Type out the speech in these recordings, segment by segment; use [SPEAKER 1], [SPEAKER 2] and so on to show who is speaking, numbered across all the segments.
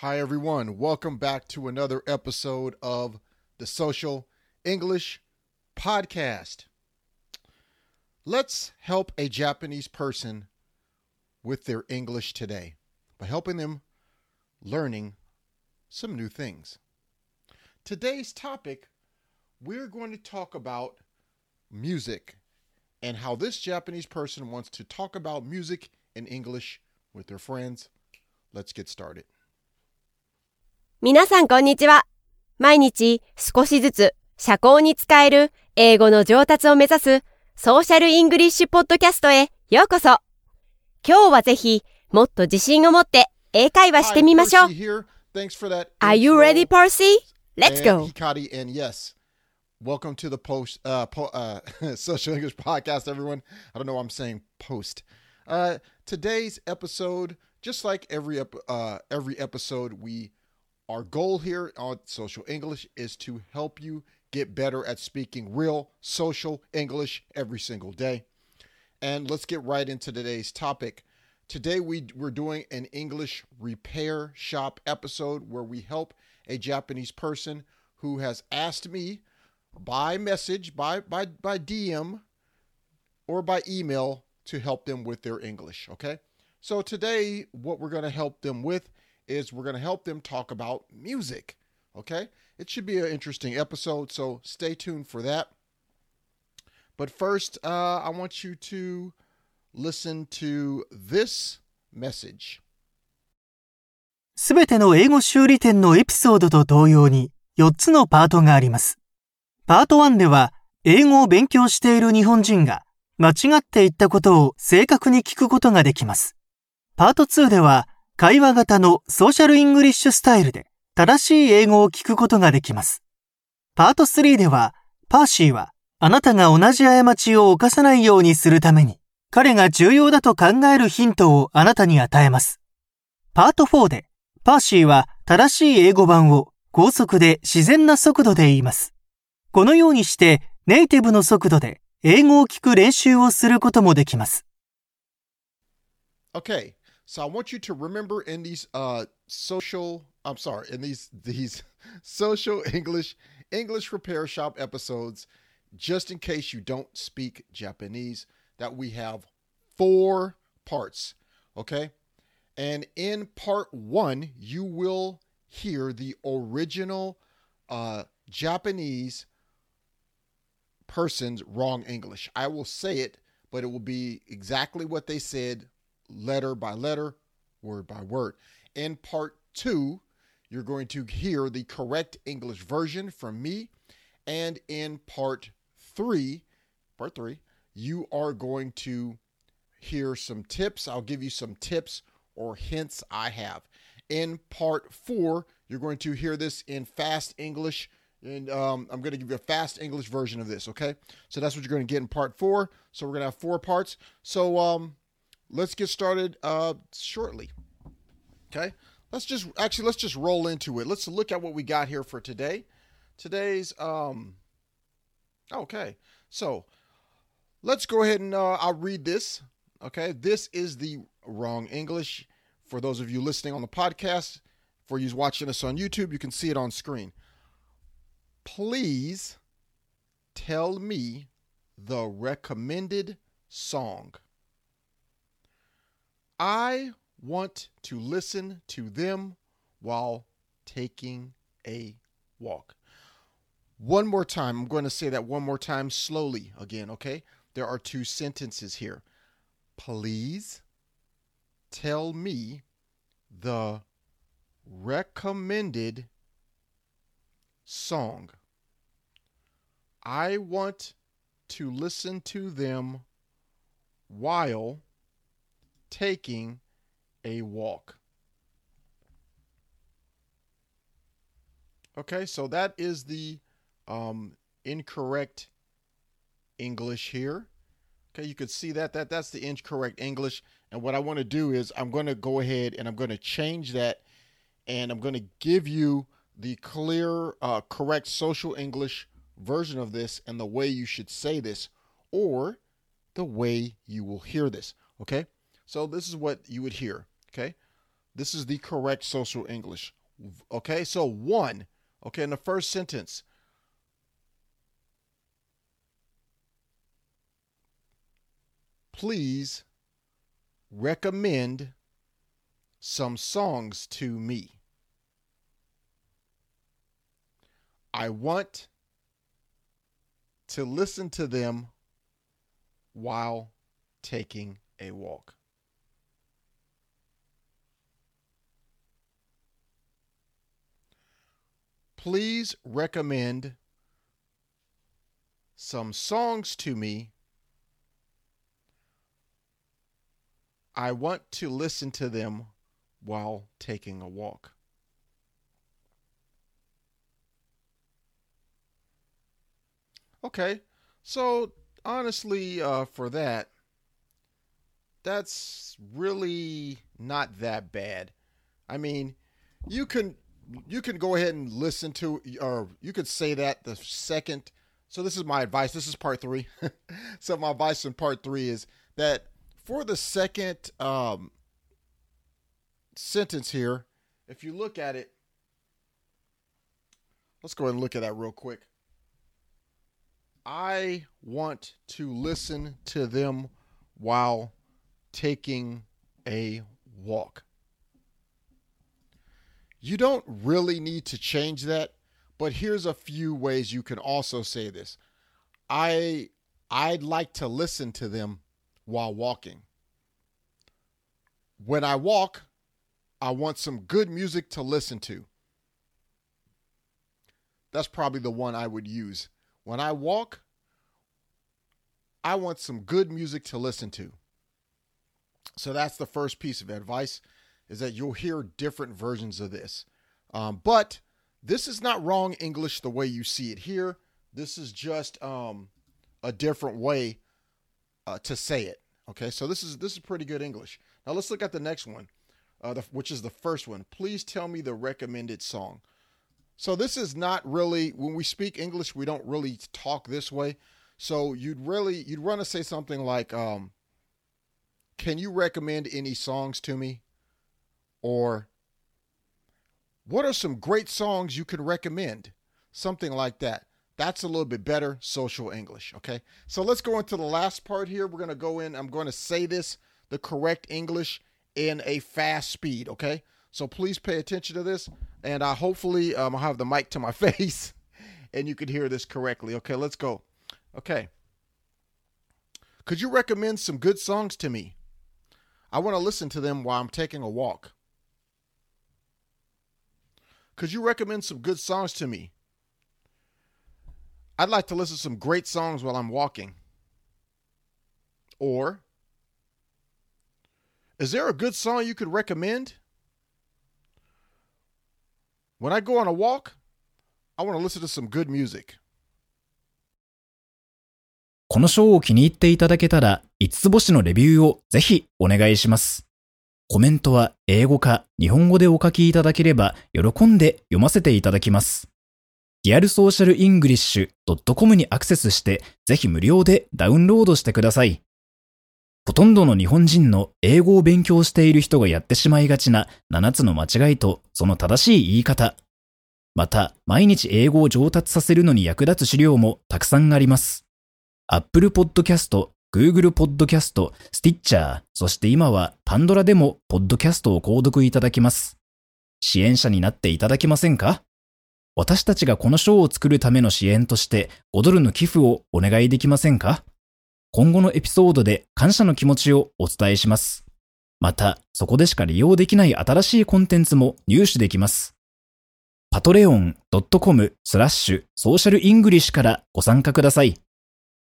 [SPEAKER 1] Hi, everyone. Welcome back to another episode of the Social English Podcast. Let's help a Japanese person with their English today by helping them learning some new things. Today's topic, we're going to talk about music and how this Japanese person wants to talk about music in English with their friends. Let's get started.
[SPEAKER 2] 皆さんこんにちは。毎日少しずつ社交に使える英語の上達を目指すソーシャルイングリッシュポッドキャストへようこそ。今日はぜひもっと自信を持って英会話してみましょう. Are you ready, Percy? Let's go.
[SPEAKER 1] Hikari, and yes, welcome to the post uh, po- uh social English podcast, everyone. I don't know why I'm saying post. Uh, today's episode, just like every ep- uh every episode, we our goal here on social English is to help you get better at speaking real social English every single day. And let's get right into today's topic. Today we we're doing an English repair shop episode where we help a Japanese person who has asked me by message, by by by DM or by email to help them with their English, okay? So today what we're going to help them with is we're going to help them talk about music, okay? It should be an interesting episode, so stay tuned for that. But first, uh, I want you to listen to this message.
[SPEAKER 3] すべての英語修理店のエピソードと同様に4つのパートがあります。パート1では英語を勉強している日本人が間違って言ったことを正確に聞くことができます。パート2では会話型のソーシャルイングリッシュスタイルで正しい英語を聞くことができます。パート3ではパーシーはあなたが同じ過ちを犯さないようにするために彼が重要だと考えるヒントをあなたに与えます。パート4でパーシーは正しい英語版を高速で自然な速度で言います。このようにしてネイティブの速度で英語を聞く練習をすることもできます。
[SPEAKER 1] Okay, so I want you to remember in these uh social I'm sorry, in these these social English English repair shop episodes just in case you don't speak Japanese that we have four parts, okay? And in part 1, you will hear the original uh Japanese person's wrong English. I will say it, but it will be exactly what they said, letter by letter, word by word. In part two, you're going to hear the correct English version from me. And in part three, part three, you are going to hear some tips. I'll give you some tips or hints I have. In part four, you're going to hear this in fast English. And um, I'm going to give you a fast English version of this, okay? So that's what you're going to get in part four. So we're going to have four parts. So um, let's get started uh, shortly. Okay? Let's just actually let's just roll into it. Let's look at what we got here for today. Today's um okay. So let's go ahead and uh, I'll read this. Okay, this is the wrong English for those of you listening on the podcast. For you watching us on YouTube, you can see it on screen. Please tell me the recommended song. I want to listen to them while taking a walk. One more time. I'm going to say that one more time slowly again, okay? There are two sentences here. Please tell me the recommended song. I want to listen to them while taking a walk. Okay, so that is the um, incorrect English here. Okay, you could see that that that's the incorrect English. And what I want to do is I'm going to go ahead and I'm going to change that, and I'm going to give you the clear, uh, correct social English version of this and the way you should say this, or the way you will hear this. Okay, so this is what you would hear. Okay, This is the correct social English. Okay, so one. Okay, in the first sentence. Please recommend some songs to me. I want to listen to them while taking a walk. Please recommend some songs to me. I want to listen to them while taking a walk. Okay, so honestly, uh, for that, that's really not that bad. I mean, you can you can go ahead and listen to, or you could say that the second. So this is my advice. This is part three. so my advice in part three is that for the second um, sentence here, if you look at it, let's go ahead and look at that real quick. I want to listen to them while taking a walk. You don't really need to change that, but here's a few ways you can also say this. I I'd like to listen to them while walking. When I walk, I want some good music to listen to. That's probably the one I would use. When I walk, I want some good music to listen to. So that's the first piece of advice is that you'll hear different versions of this. Um, but this is not wrong English the way you see it here. This is just um, a different way uh, to say it. Okay, so this is this is pretty good English. Now let's look at the next one, uh, the, which is the first one. Please tell me the recommended song. So this is not really when we speak English, we don't really talk this way. So you'd really you'd want to say something like, um, "Can you recommend any songs to me?" Or what are some great songs you can recommend? Something like that. That's a little bit better social English. Okay. So let's go into the last part here. We're going to go in. I'm going to say this the correct English in a fast speed. Okay. So please pay attention to this. And I hopefully um, I'll have the mic to my face and you can hear this correctly. Okay. Let's go. Okay. Could you recommend some good songs to me? I want to listen to them while I'm taking a walk Could you recommend some good songs to me? I'd like to listen to some great songs while I'm walking. Or, is there a good song you could recommend? When I go on a walk, I want to listen to some good music.
[SPEAKER 4] この章を気に入っていただけたら、5つ星のレビューをぜひお願いします。 コメントは英語か日本語でお書きいただければ喜んで読ませていただきます。リアルソーシャルイングリッシュ .com にアクセスしてぜひ無料でダウンロードしてください。ほとんどの日本人の英語を勉強している人がやってしまいがちな7つの間違いとその正しい言い方。また、毎日英語を上達させるのに役立つ資料もたくさんあります。Apple Podcast、Google Podcast、Stitcher、そして今はパンドラでもポッドキャストを購読いただきます。支援者になっていただけませんか？私たちがこの賞を作るための支援として5ドルの寄付をお願いできませんか？今後のエピソードで感謝の気持ちをお伝えします。また、そこでしか利用できない新しいコンテンツも入手できます。パトレオン .com スラッシュソーシャルイングリッシュからご参加ください。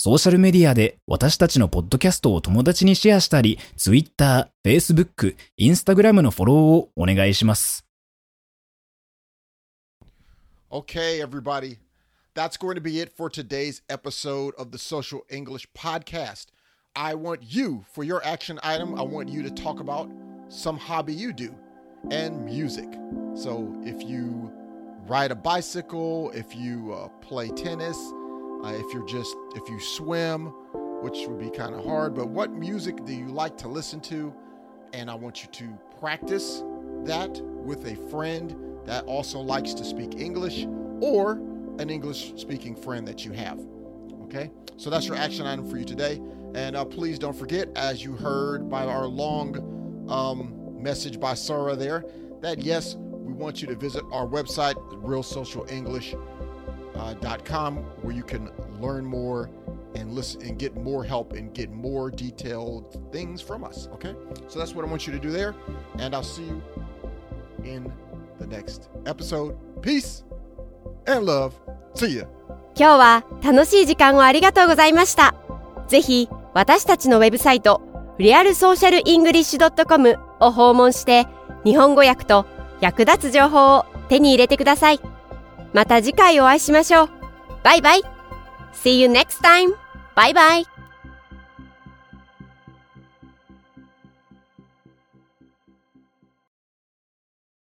[SPEAKER 4] ソーシャルメディアで私たちのポッドキャストを友達にシェアしたり、Twitter、Facebook、Instagram のフォローをお願いします。
[SPEAKER 1] Okay, everybody. That's going to be it for today's episode of the Social English Podcast. I want you, for your action item, I want you to talk about some hobby you do and music. So if you ride a bicycle, if you uh, play tennis, uh, if you're just if you swim, which would be kind of hard, but what music do you like to listen to? And I want you to practice that with a friend that also likes to speak English or an English speaking friend that you have. Okay, so that's your action item for you today. And uh, please don't forget, as you heard by our long um, message by Sarah there, that yes, we want you to visit our website, uh, .com where you can learn more and listen and get more help and get more detailed things from us. Okay, so that's what I want you to do there. And I'll see you in the next episode. Peace and love. See ya.
[SPEAKER 2] 今日は楽しい時間をありがとうございました。ぜひ私たちのウェブサイト realsocialenglish.com を訪問して日本語訳と役立つ情報を手に入れてください。また次回お会いしましょう。バイバイ !See you next time! バイバイ